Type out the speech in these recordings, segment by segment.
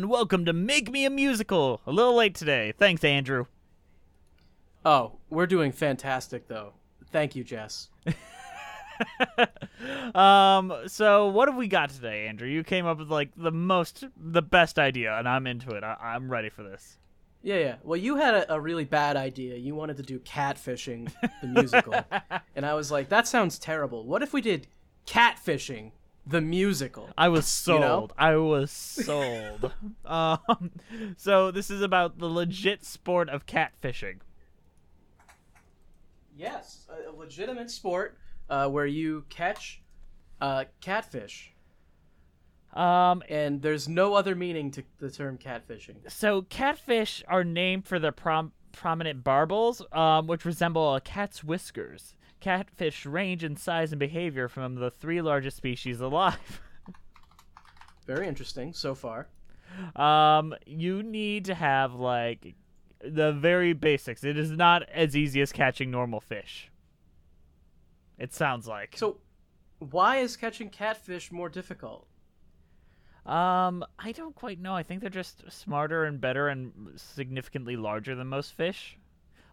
And welcome to Make Me a Musical. A little late today. Thanks, Andrew. Oh, we're doing fantastic though. Thank you, Jess. um, so what have we got today, Andrew? You came up with like the most, the best idea, and I'm into it. I- am ready for this. Yeah, yeah. Well, you had a, a really bad idea. You wanted to do catfishing the musical, and I was like, that sounds terrible. What if we did catfishing the musical? I was sold. You know? I was sold. um, so this is about the legit sport of catfishing. Yes, a, a legitimate sport uh, where you catch uh, catfish. Um, and there's no other meaning to the term catfishing. So catfish are named for their prom- prominent barbels, um, which resemble a cat's whiskers. Catfish range in size and behavior from the three largest species alive. Very interesting so far. Um, you need to have like the very basics. It is not as easy as catching normal fish. It sounds like. So, why is catching catfish more difficult? Um, I don't quite know. I think they're just smarter and better and significantly larger than most fish.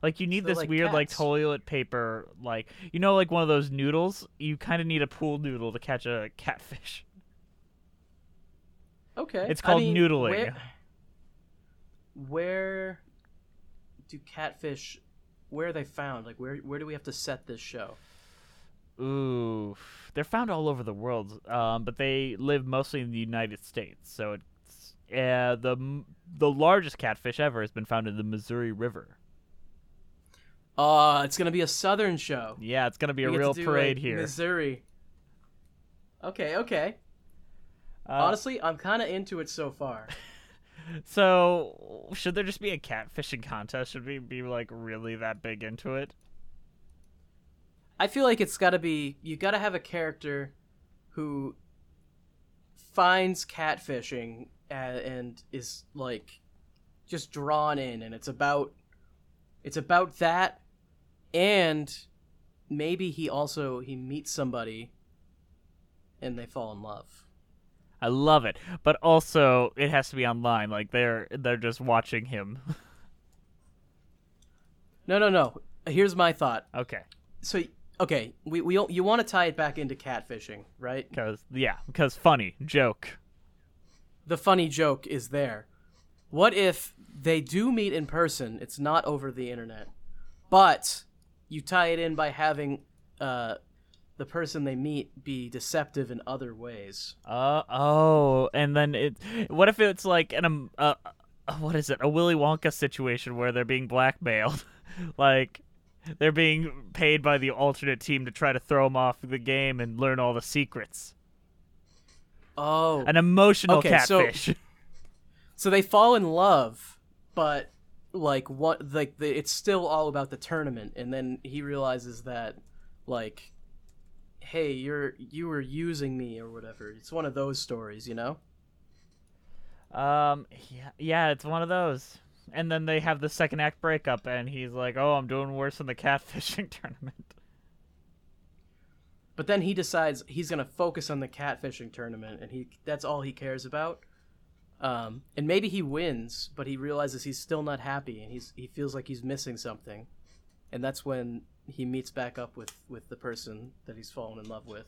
Like you need So this like weird like toilet paper, like you know, like one of those noodles. You kind of need a pool noodle to catch a catfish. Okay. It's called I mean, noodling. Where, where do catfish? Where are they found? Like where where do we have to set this show? Ooh, they're found all over the world, um, but they live mostly in the United States. So it's uh, the the largest catfish ever has been found in the Missouri River. Uh, it's gonna be a southern show. Yeah, it's gonna be a We to real do, parade like, here. Missouri. Okay, okay. Uh, Honestly, I'm kind of into it so far. So, should there just be a catfishing contest? Should we be like really that big into it? I feel like it's got to be you got to have a character who finds catfishing and, and is like just drawn in and it's about it's about that and maybe he also he meets somebody and they fall in love. I love it, but also it has to be online. Like they're they're just watching him. No, no, no. Here's my thought. okay, So okay, we we you want to tie it back into catfishing, right? because yeah, because funny joke. the funny joke is there. What if they do meet in person? It's not over the internet, but you tie it in by having uh, the person they meet be deceptive in other ways. Uh oh, and then it. What if it's like an um uh, uh, what is it? A Willy Wonka situation where they're being blackmailed, like they're being paid by the alternate team to try to throw them off the game and learn all the secrets. Oh, An emotional Okay, so- catfish. so they fall in love, but like what? Like the, it's still all about the tournament, and then he realizes that, like, hey, you're you were using me or whatever. It's one of those stories, you know. Um, yeah, yeah, it's one of those. And then they have the second act breakup, and he's like, "Oh, I'm doing worse in the catfishing tournament." But then he decides he's gonna focus on the catfishing tournament, and he that's all he cares about. Um, and maybe he wins, but he realizes he's still not happy, and he's he feels like he's missing something, and that's when he meets back up with with the person that he's fallen in love with.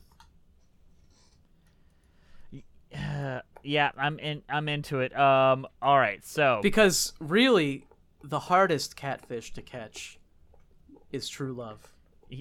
Uh, yeah, I'm in. I'm into it. Um, all right, so Because really, the hardest catfish to catch is true love.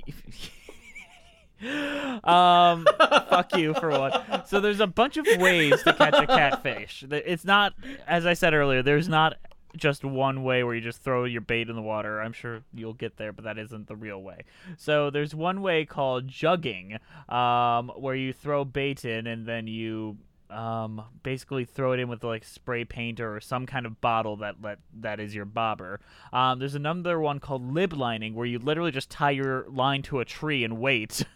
um, fuck you for one. So there's a bunch of ways to catch a catfish. It's not, as I said earlier, there's not just one way where you just throw your bait in the water. I'm sure you'll get there, but that isn't the real way. So there's one way called jugging, um, where you throw bait in and then you um, basically throw it in with like spray paint or some kind of bottle that let that is your bobber. Um, there's another one called limb lining where you literally just tie your line to a tree and wait.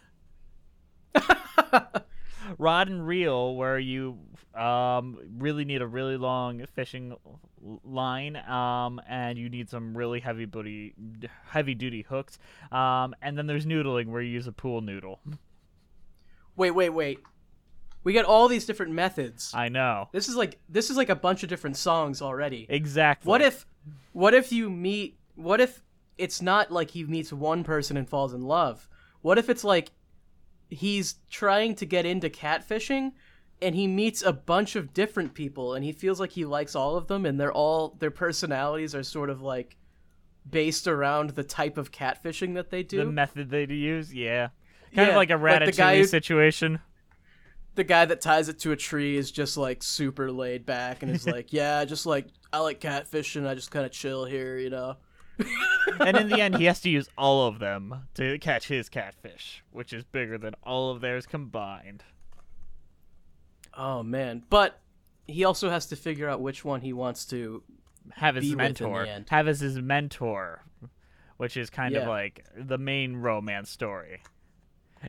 Rod and reel where you um, really need a really long fishing line um, and you need some really heavy booty heavy duty hooks. Um, and then there's noodling where you use a pool noodle. Wait, wait, wait. We got all these different methods. I know. This is like this is like a bunch of different songs already. Exactly. What if what if you meet what if it's not like he meets one person and falls in love? What if it's like he's trying to get into catfishing and he meets a bunch of different people and he feels like he likes all of them and they're all their personalities are sort of like based around the type of catfishing that they do. the method they use? Yeah. Kind of like a like the guy ratatouille who- situation. the guy that ties it to a tree is just like super laid back and is like, yeah, just like I like catfishing. I just kind of chill here, you know. and in the end, he has to use all of them to catch his catfish, which is bigger than all of theirs combined. Oh man, but he also has to figure out which one he wants to. Have his Be with in mentor. Have as his mentor, which is kind of like the main romance story.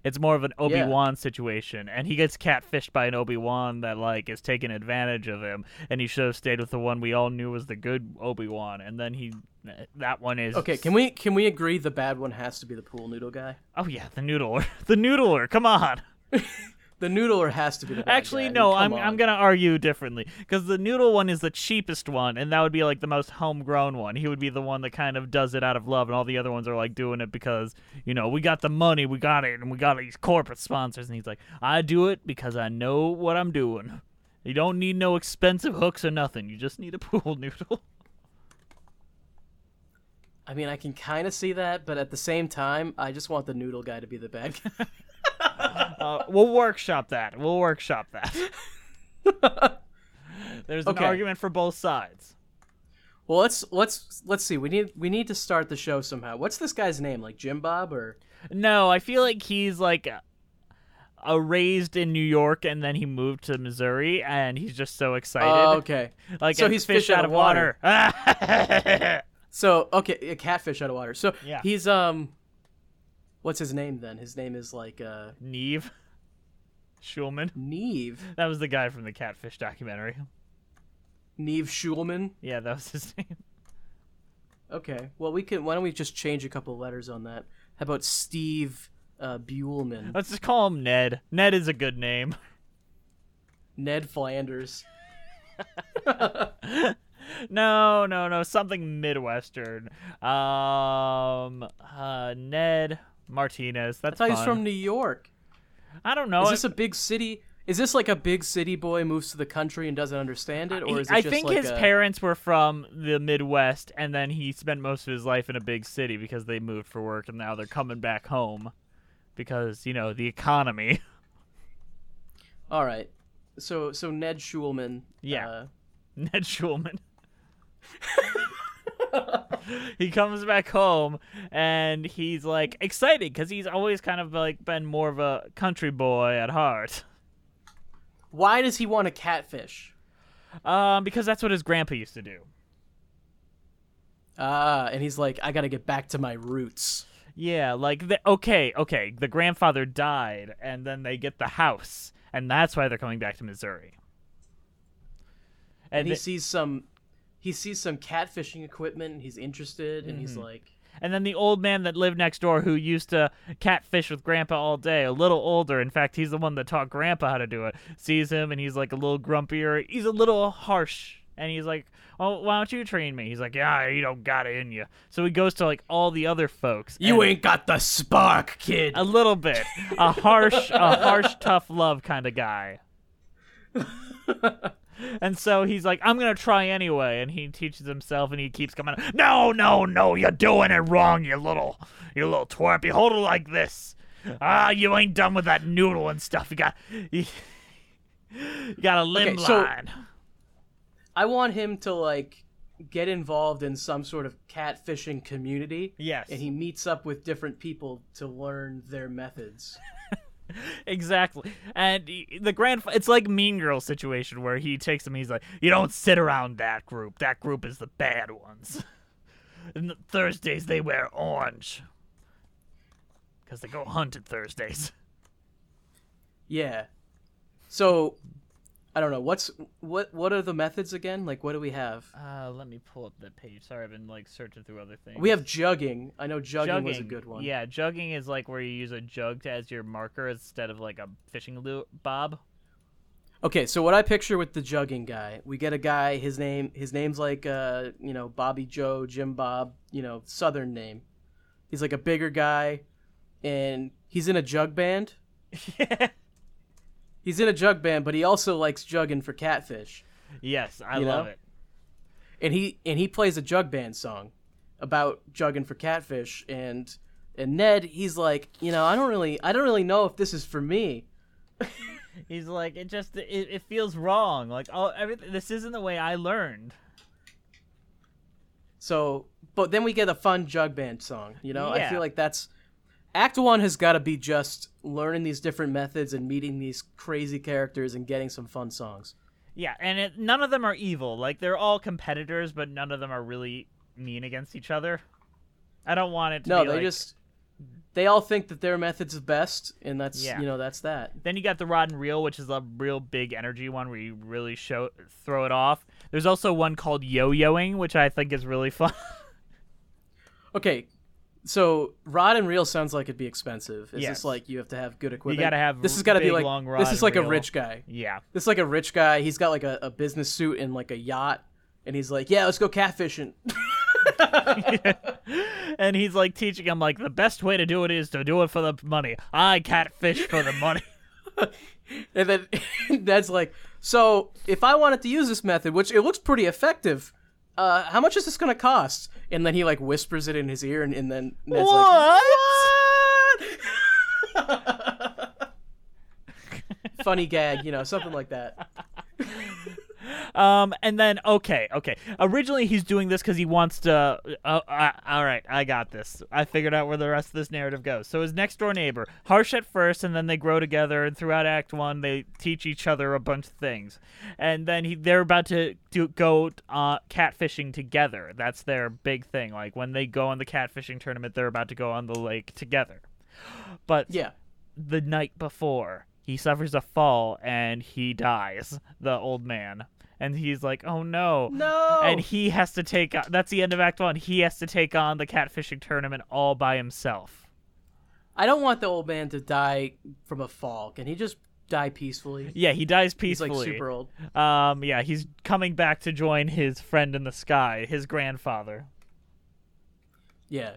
It's more of an Obi Wan situation, and he gets catfished by an Obi Wan that like is taking advantage of him, and he should have stayed with the one we all knew was the good Obi Wan, and then he, that one is Okay, can we can we agree the bad one has to be the pool noodle guy? Oh yeah, the noodler, the noodler. Come on. The noodler has to be the bad Actually, guy. I mean, no, I'm. I'm gonna argue differently because the noodle one is the cheapest one, and that would be like the most homegrown one. He would be the one that kind of does it out of love, and all the other ones are like doing it because you know we got the money, we got it, and we got these corporate sponsors. And he's like, I do it because I know what I'm doing. You don't need no expensive hooks or nothing. You just need a pool noodle. I mean, I can kind of see that, but at the same time, I just want the noodle guy to be the bad guy. Uh, we'll workshop that. We'll workshop that. There's an Okay. argument for both sides. well, let's let's let's see. We need we need to start the show somehow. What's this guy's name? Like Jim Bob or? No, I feel like he's like a, a raised in New York and then he moved to Missouri and he's just so excited. Oh, okay. Like So he's fish, out of water. So okay, a catfish out of water. So Yeah. he's um, what's his name then? His name is like uh Nev Schulman. Nev That was the guy from the Catfish documentary. Nev Schulman. Yeah, that was his name. Okay, well we can. Why don't we just change a couple letters on that? How about Steve uh, Buellman? Let's just call him Ned. Ned is a good name. Ned Flanders. No, no, no, something Midwestern. Um, uh, Ned Martinez. I That's thought he was from New York. I don't know. Is this a big city? Is this like a big city boy moves to the country and doesn't understand it, or is it I think like his a... parents were from the Midwest, and then he spent most of his life in a big city because they moved for work, and now they're coming back home because you know the economy. All right, so so Ned Schulman. Yeah. uh, Ned Schulman. he comes back home and he's like excited because he's always kind of like been more of a country boy at heart. why does he want a catfish? Um, because that's what his grandpa used to do. Ah, and he's like, I gotta get back to my roots. Yeah, like the okay, okay, the grandfather died, and then they get the house, and that's why they're coming back to Missouri. And And he th- sees some, he sees some catfishing equipment. And he's interested, and Mm-hmm. he's like, and then the old man that lived next door, who used to catfish with Grandpa all day, a little older. In fact, he's the one that taught Grandpa how to do it. Sees him, and he's like a little grumpier. He's a little harsh, and he's like, "Oh, why don't you train me?" He's like, "Yeah, you don't got it in you." So he goes to like all the other folks. "You ain't got the spark, kid." a little bit a harsh a harsh tough love kind of guy and so he's like i'm gonna try anyway and he teaches himself and he keeps coming no no no you're doing it wrong you little you little twerp you hold it like this ah you ain't done with that noodle and stuff you got you, you got a limb Okay, so- line I want him to like get involved in some sort of catfishing community. Yes. And he meets up with different people to learn their methods. exactly. And the grand, it's like Mean Girl situation where he takes them. He's like, "You don't sit around that group. That group is the bad ones." And Thursdays they wear orange because they go hunt at Thursdays. Yeah. So, I don't know. What's what? What are the methods again? Like, what do we have? Uh, let me pull up that page. Sorry, I've been like searching through other things. We have jugging. I know jugging, jugging. was a good one. Yeah, jugging is like where you use a jug to, as your marker instead of like a fishing lo- bob. Okay, so what I picture with the jugging guy, we get a guy. His name, his name's like, uh, you know, Bobby Joe, Jim Bob, you know, Southern name. He's like a bigger guy, and he's in a jug band. He's in a jug band, but he also likes jugging for catfish. yes, I You love know? it. and he and he plays a jug band song about jugging for catfish and and Ned he's like you know I don't really I don't really know if this is for me He's like, it just it, it feels wrong. Like, oh, everything. This isn't the way I learned. so but then we get a fun jug band song you know I feel like that's Act one has got to be just learning these different methods and meeting these crazy characters and getting some fun songs. Yeah, and it, none of them are evil. Like they're all competitors, but none of them are really mean against each other. I don't want it to be No, they like- just they all think that their method's the best, and that's Yeah. you know that's that. Then you got the rod and reel, which is a real big energy one where you really show throw it off. There's also one called yo-yoing, which I think is really fun. Okay, so rod and reel sounds like it'd be expensive. Is Yes. this like you have to have good equipment? You gotta have this has got to be big, like long rod this is like a reel. rich guy. yeah. This is like a rich guy. He's got like a, a business suit and like a yacht, and he's like, "Yeah, let's go catfishing." and he's like teaching him like the best way to do it is to do it for the money. I catfish for the money. and then Ned's like, "So if I wanted to use this method, which it looks pretty effective, uh, how much is this gonna cost?" And then he like whispers it in his ear, and, and then Ned's like, what? "Funny gag, you know, something like that." Um, and then okay, okay. Originally, he's doing this because he wants to. Uh, uh, all right, I got this. I figured out where the rest of this narrative goes. So his next door neighbor, harsh at first, and then they grow together. And throughout Act One, they teach each other a bunch of things. And then he, they're about to do, go uh, catfishing together. That's their big thing. Like when they go on the catfishing tournament, they're about to go on the lake together. But Yeah. the night before he suffers a fall and he dies the old man and he's like oh no No. and he has to take that's the end of act one he has to take on the catfishing tournament all by himself I don't want the old man to die from a fall. Can he just die peacefully? yeah he dies peacefully. He's like super old. um yeah he's coming back to join his friend in the sky his grandfather Yeah.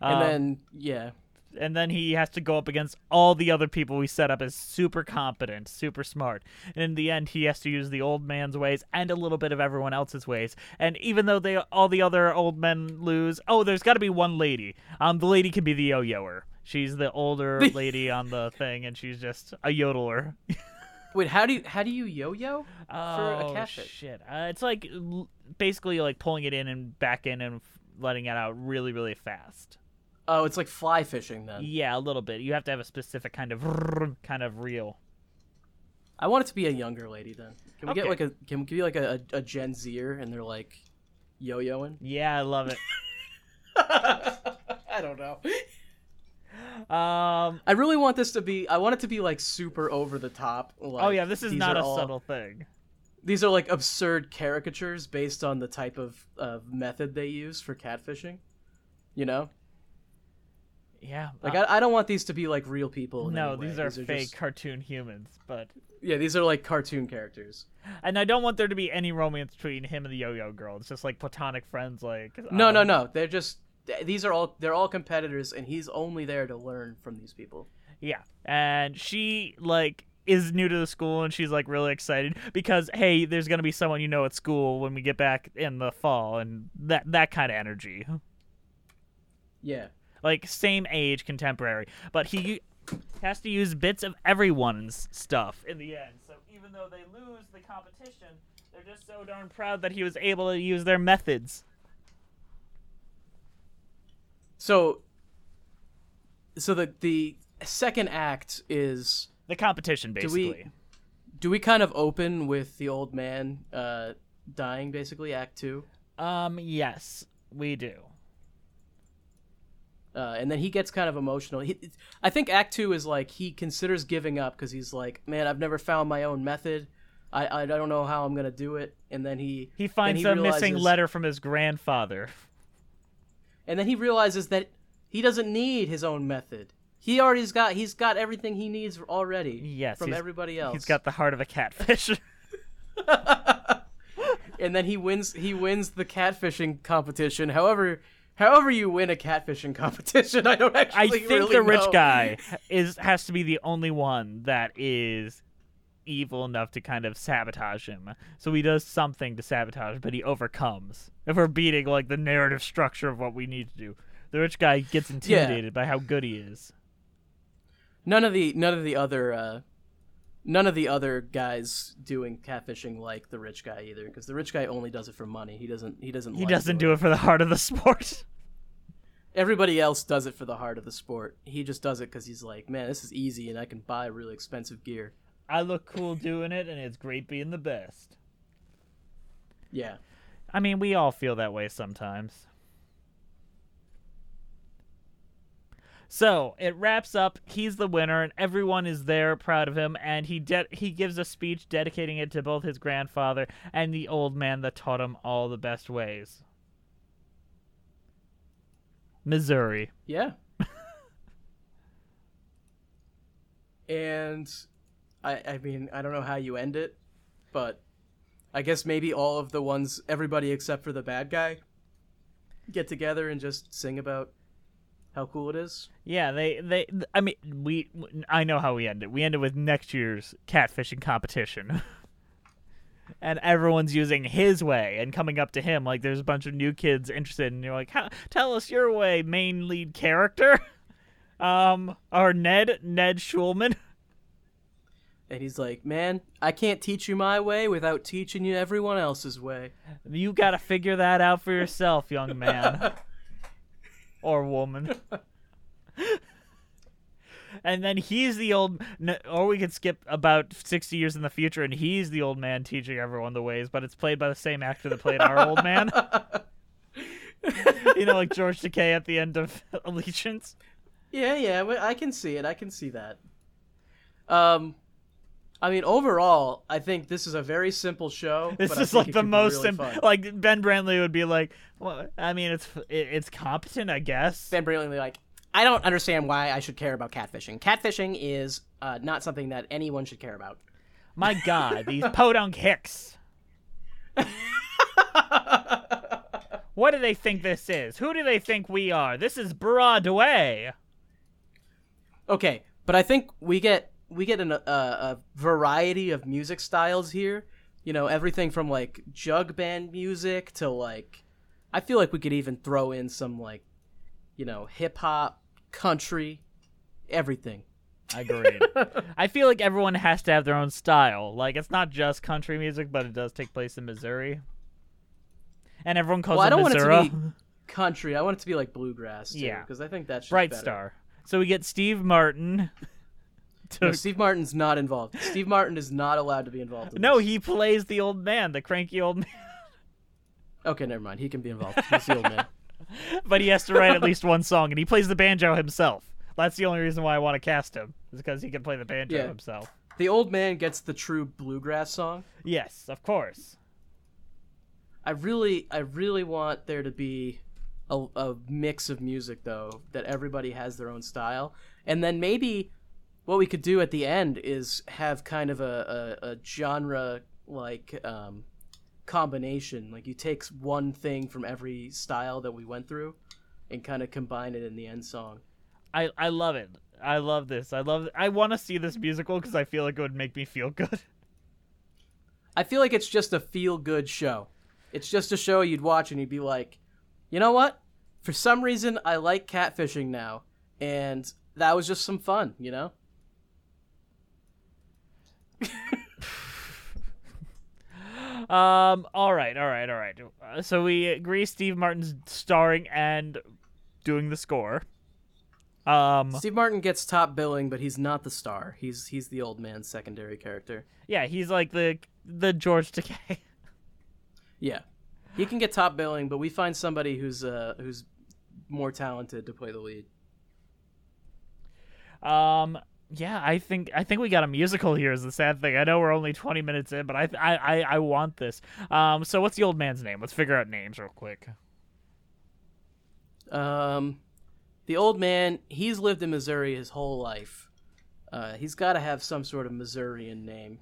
Um, And then yeah. And then he has to go up against all the other people we set up as super competent, super smart. And in the end, he has to use the old man's ways and a little bit of everyone else's ways. And even though they all the other old men lose, oh, there's got to be one lady. Um, the lady can be the yo-yoer. She's the older lady on the thing, and she's just a yodeler. Wait, how do you how do you yo-yo for oh a catfish? shit! Uh, it's like l- basically like pulling it in and back in and f- letting it out really, really fast. Oh, it's like fly fishing then. Yeah, a little bit. You have to have a specific kind of kind of reel. I want it to be a younger lady then. Can we get like a can we be like a, a, a Gen Zer and they're like yo-yoing? Yeah, I love it. I don't know. Um. I really want this to be. I want it to be like super over the top. Like, oh yeah, this is not a all- subtle thing. These are like absurd caricatures based on the type of uh, method they use for catfishing. You know, Yeah. like uh, I, I don't want these to be like real people. no, any way. these are fake just- cartoon humans, but yeah, these are like cartoon characters. and I don't want there to be any romance between him and the yo-yo girl. It's just like platonic friends. Like No, no, um, no. They're just these are all they're all competitors, and he's only there to learn from these people. Yeah, and she like is new to the school and she's like really excited because hey, there's gonna be someone you know at school when we get back in the fall, and that that kind of energy. Yeah. Like same age contemporary but he has to use bits of everyone's stuff in the end so even though they lose the competition they're just so darn proud that he was able to use their methods So, so the the second act is The competition, we- basically. do we kind of open with the old man uh, dying, basically, Act Two, Um, yes, we do. Uh, and then he gets kind of emotional. He, I think Act Two is like he considers giving up because he's like, man, I've never found my own method. I, I don't know how I'm gonna do it, and then he He finds he a missing letter from his grandfather. and then he realizes that he doesn't need his own method. He already's got he's got everything he needs already. Yes, from everybody else. He's got the heart of a catfish. and then he wins he wins the catfishing competition. However, however you win a catfishing competition, I don't actually. I think really the rich know. guy is has to be the only one that is evil enough to kind of sabotage him. So he does something to sabotage, but he overcomes. If we're beating like the narrative structure of what we need to do, the rich guy gets intimidated by how good he is. None of the none of the other uh, none of the other guys doing catfishing like the rich guy either, because the rich guy only does it for money. He doesn't he doesn't He like doesn't do doing it for the heart of the sport. Everybody else does it for the heart of the sport. He just does it because he's like, man, this is easy, and I can buy really expensive gear. I look cool doing it, and it's great being the best. Yeah. I mean, we all feel that way sometimes. So it wraps up. He's the winner, and everyone is there, proud of him. And he de- he gives a speech dedicating it to both his grandfather and the old man that taught him all the best ways. Missouri. Yeah. and I I mean, I don't know how you end it, but I guess maybe all of the ones everybody except for the bad guy get together and just sing about how cool it is. Yeah, they they. I mean, we. I know how we end it. We ended with next year's catfishing competition. And everyone's using his way and coming up to him like there's a bunch of new kids interested, and you're like, "How- "Tell us your way, main lead character." Um, or Ned Ned Schulman. And he's like, "Man, I can't teach you my way without teaching you everyone else's way." You got to figure that out for yourself, young man or woman. and then he's the old, or we could skip about 60 years in the future and he's the old man teaching everyone the ways, but it's played by the same actor that played our old man. you know, like George Takei at the end of Allegiance. Yeah, yeah, I can see it. I can see that. Um, I mean, overall, I think this is a very simple show. This is like the most really simple. Like Ben Brantley would be like, well, I mean, it's it, it's competent, I guess. Ben Brantley like, I don't understand why I should care about catfishing. Catfishing is uh, not something that anyone should care about. My God, these podunk hicks. what do they think this is? Who do they think we are? This is Broadway. Okay, but I think we get we get an, a, a variety of music styles here. You know, everything from like jug band music to like, I feel like we could even throw in some like, you know, hip hop, country, everything. Agreed. I feel like everyone has to have their own style. Like it's not just country music, but it does take place in Missouri. And everyone calls Well, I don't want it to be country. I want it to be like bluegrass. Too, Yeah. because I think that's just Bright better. Star. So we get Steve Martin. To- No, Steve Martin's not involved. Steve Martin is not allowed to be involved. In no, this. he plays the old man, the cranky old man. Okay, never mind. He can be involved. He's the old man. but he has to write at least one song, and he plays the banjo himself. That's the only reason why I want to cast him, is because he can play the banjo Yeah. himself. The old man gets the true bluegrass song. Yes, of course. I really, I really want there to be a, a mix of music though, that everybody has their own style, and then maybe what we could do at the end is have kind of a, a, a genre like um, combination. Like you take one thing from every style that we went through, and kind of combine it in the end song. I I love it. I love this. I love. I want to see this musical because I feel like it would make me feel good. I feel like it's just a feel good show. It's just a show you'd watch and you'd be like, you know what? For some reason, I like catfishing now, and that was just some fun, you know? Um. All right. All right. All right. Uh, so we agree. Steve Martin's starring and doing the score. Um, Steve Martin gets top billing, but he's not the star. He's he's the old man's secondary character. yeah, he's like the the George Takei. Yeah, he can get top billing, but we find somebody who's uh who's more talented to play the lead. Um, yeah, I think I think we got a musical here. Is the sad thing. I know we're only twenty minutes in, but I I I, I want this. Um, so what's the old man's name? Let's figure out names real quick. Um, the old man, he's lived in Missouri his whole life. Uh, he's got to have some sort of Missourian name.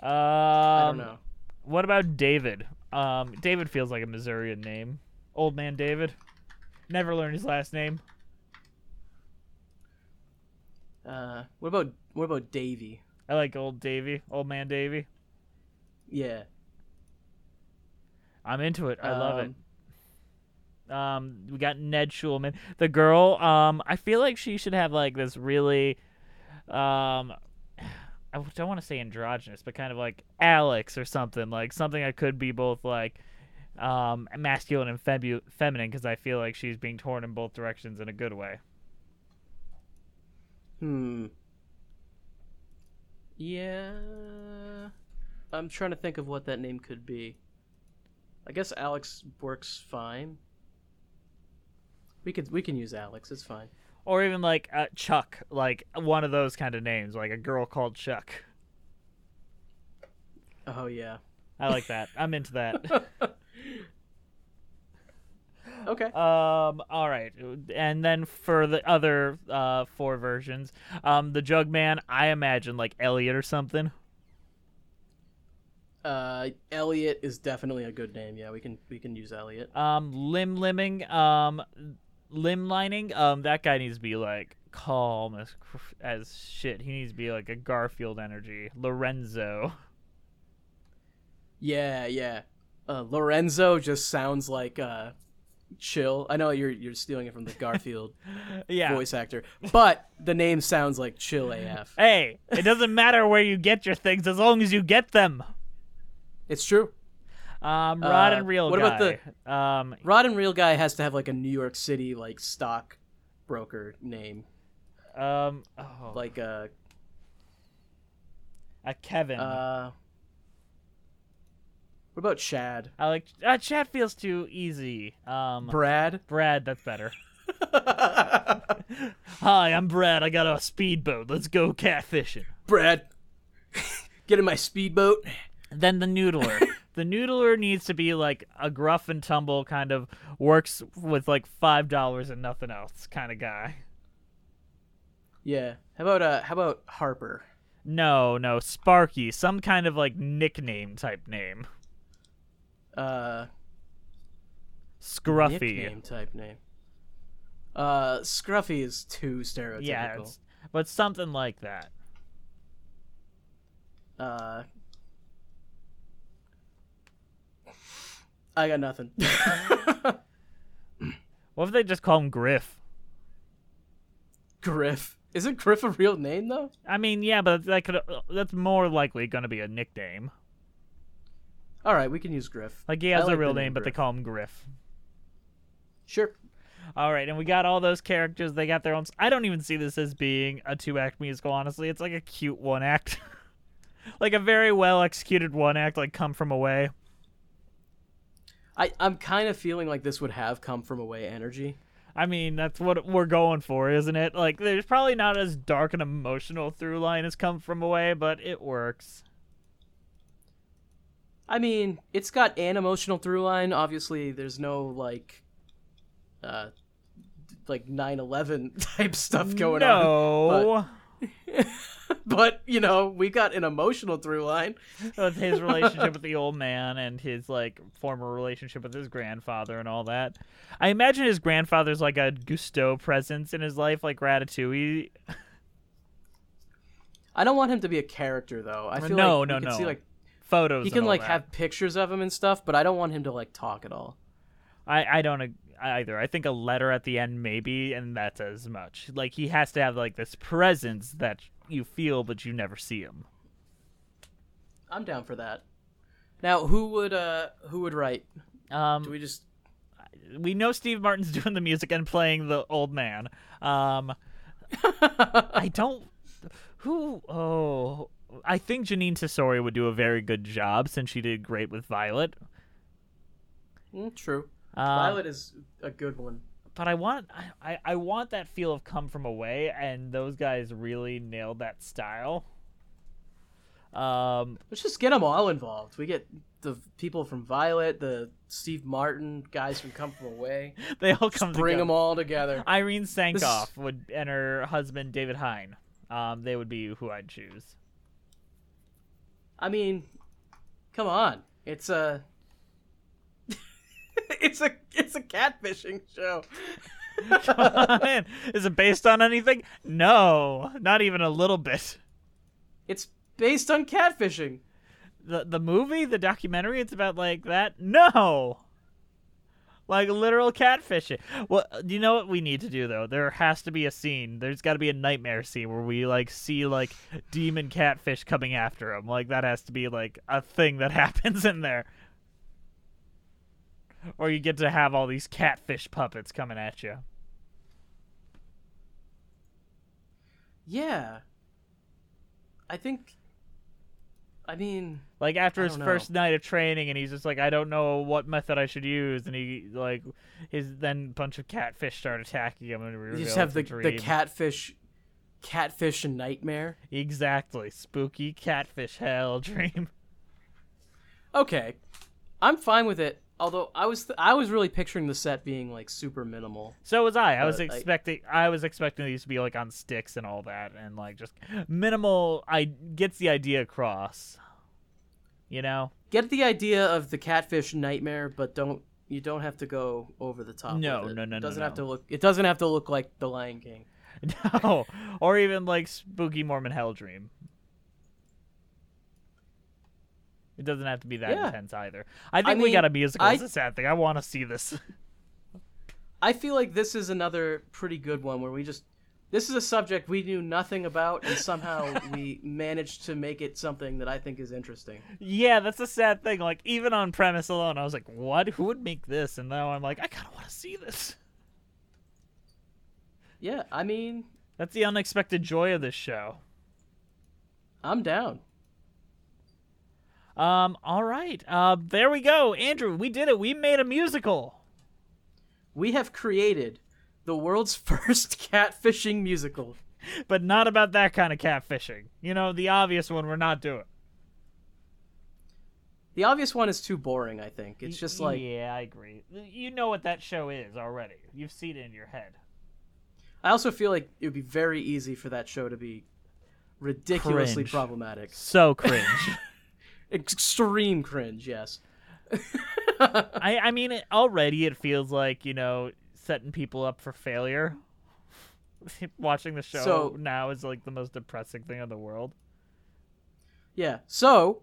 Um, I don't know. What about David? Um, David feels like a Missourian name. Old man David. Never learned his last name. Uh, what about what about Davy? I like old Davy, old man Davy. Yeah, I'm into it. I love it. Um, Um, we got Ned Schulman. The girl, um, I feel like she should have like this really, um, I don't want to say androgynous, but kind of like Alex or something, like something that could be both like, um, masculine and febu- feminine, because I feel like she's being torn in both directions in a good way. Hmm. Yeah. I'm trying to think of what that name could be. I guess Alex works fine. We could we can use Alex. It's fine. Or even like uh, Chuck, like one of those kind of names, like a girl called Chuck. Oh yeah. I like that. I'm into that. Okay. Um. All right, and then for the other uh four versions, um, the Jugman, I imagine like Elliot or something. Uh, Elliot is definitely a good name. Yeah, we can we can use Elliot. Um, limb limbing, um, limb lining. Um, that guy needs to be like calm as as shit. He needs to be like a Garfield energy. Lorenzo. Yeah, yeah. Uh, Lorenzo just sounds like uh, chill. I know you're you're stealing it from the Garfield Yeah. voice actor, but the name sounds like chill AF. Hey, it doesn't matter where you get your things as long as you get them. It's true. Um, Rod Uh, and Real what guy. about the um? Rod and Real Guy has to have like a New York City like stock broker name, Um, oh, like uh, a Kevin. uh. What about Chad? I like uh, chat feels too easy. Um, Brad. Brad, that's better. Hi, I'm Brad. I got a speedboat. Let's go catfishing. Brad. Get in my speedboat. Then the noodler. the noodler needs to be like a gruff and tumble kind of works with like five dollars and nothing else kind of guy. Yeah. How about uh? How about Harper? No, no, Sparky, some kind of like nickname type name. Uh, Scruffy. type name. Uh, Scruffy is too stereotypical. Yeah, but something like that. Uh, I got nothing. What if they just call him Griff? Griff. Isn't Griff a real name though? I mean, yeah, but that could that's more likely going to be a nickname. All right, we can use Griff. Like he I has a like real the name, but they call him Griff. Sure. All right, and we got all those characters. They got their own. I don't even see this as being a two-act musical. Honestly, it's like a cute one-act, like a very well executed one-act, like "Come From Away." I I'm kind of feeling like this would have come from away energy. I mean, that's what we're going for, isn't it? Like, there's probably not as dark and emotional through line as "Come From Away," but it works. I mean, it's got an emotional through line. Obviously, there's no like, uh, like 9/11 type stuff going on. no, But you know, we got an emotional through line. with his relationship with the old man and his like former relationship with his grandfather and all that. I imagine his grandfather's like a Gusteau presence in his life, like Ratatouille. I don't want him to be a character though. I feel no, like no, we no. see like Photos. he can like that. have pictures of him and stuff, but I don't want him to like talk at all. I I don't either. I think a letter at the end maybe, and that's as much. Like he has to have like this presence that you feel, but you never see him. I'm down for that. Now, who would uh who would write? Um, Do we just we know Steve Martin's doing the music and playing the old man. Um, I don't. Who? Oh, I think Jeanine Tesori would do a very good job since she did great with Violet. Mm, true. Um, Violet is a good one. but I want I, I- want that feel of come from away, and those guys really nailed that style. Um, Let's just get them all involved. We get the people from Violet, the Steve Martin guys from Come From Away. they all come Bring together. them all together. Irene Sankoff would and her husband David Hein. Um, they would be who I'd choose. I mean, come on. It's a It's a it's a catfishing show. Man, Is it based on anything? No, not even a little bit. It's based on catfishing. The the movie, the documentary, it's about like that. No, like literal catfishing. Well, you know what we need to do though? There has to be a scene. There's got to be a nightmare scene where we like see like demon catfish coming after him. Like that has to be like a thing that happens in there. Or you get to have all these catfish puppets coming at you. Yeah. I think I mean, Like after his know. first night of training, and he's just like, I don't know what method I should use, and he like his then a bunch of catfish start attacking him, and you just have the a the dream. catfish catfish nightmare. exactly spooky catfish hell dream. Okay. I'm fine with it. Although I was I was really picturing the set being like super minimal. So was I. I was expecting I was expecting these to be like on sticks and all that, and like just minimal. I gets the idea across. You know. Get the idea of the catfish nightmare, but don't you don't have to go over the top. No, it. no, no, It no, doesn't have no. to look. It doesn't have to look like the Lion King. No, or even like spooky Mormon hell dream. It doesn't have to be that Yeah. intense either. I think we mean, got a musical. I- It's a sad thing. I want to see this. I feel like this is another pretty good one where we just this is a subject we knew nothing about and somehow we managed to make it something that I think is interesting. yeah, that's a sad thing. Like even on premise alone, I was like, "What? Who would make this?" And now I'm like, "I kind of want to see this." Yeah, I mean, That's the unexpected joy of this show. I'm down. Um. All right. Uh. There we go, Andrew. We did it. We made a musical. We have created the world's first catfishing musical. but not about that kind of catfishing. You know, the obvious one we're not doing. The obvious one is too boring, I think. It's just like yeah, I agree. You know what that show is already. You've seen it in your head. I also feel like it would be very easy for that show to be ridiculously Cringe. problematic. So cringe. Extreme cringe, yes. I I mean, it, already it feels like you know setting people up for failure. Watching the show So- now is like the most depressing thing in the world. Yeah. So,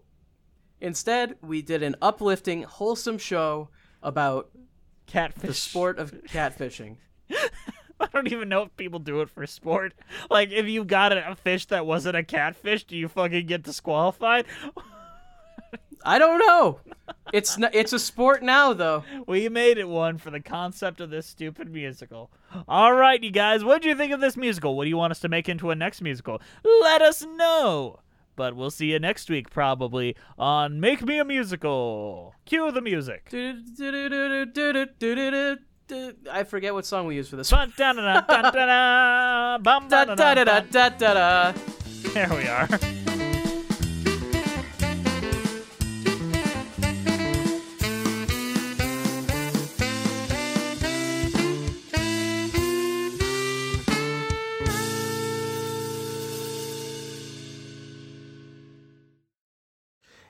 instead, we did an uplifting, wholesome show about Catfish. the sport of catfishing. I don't even know if people do it for sport. Like, if you got a a fish that wasn't a catfish, do you fucking get disqualified? I don't know. It's n- it's a sport now, though. We made it one for the concept of this stupid musical. All right, you guys, what do you think of this musical? What do you want us to make into a next musical? Let us know. But we'll see you next week, probably, on Make Me a Musical. Cue the music. I forget what song we used for this one. Dun, dun, dun,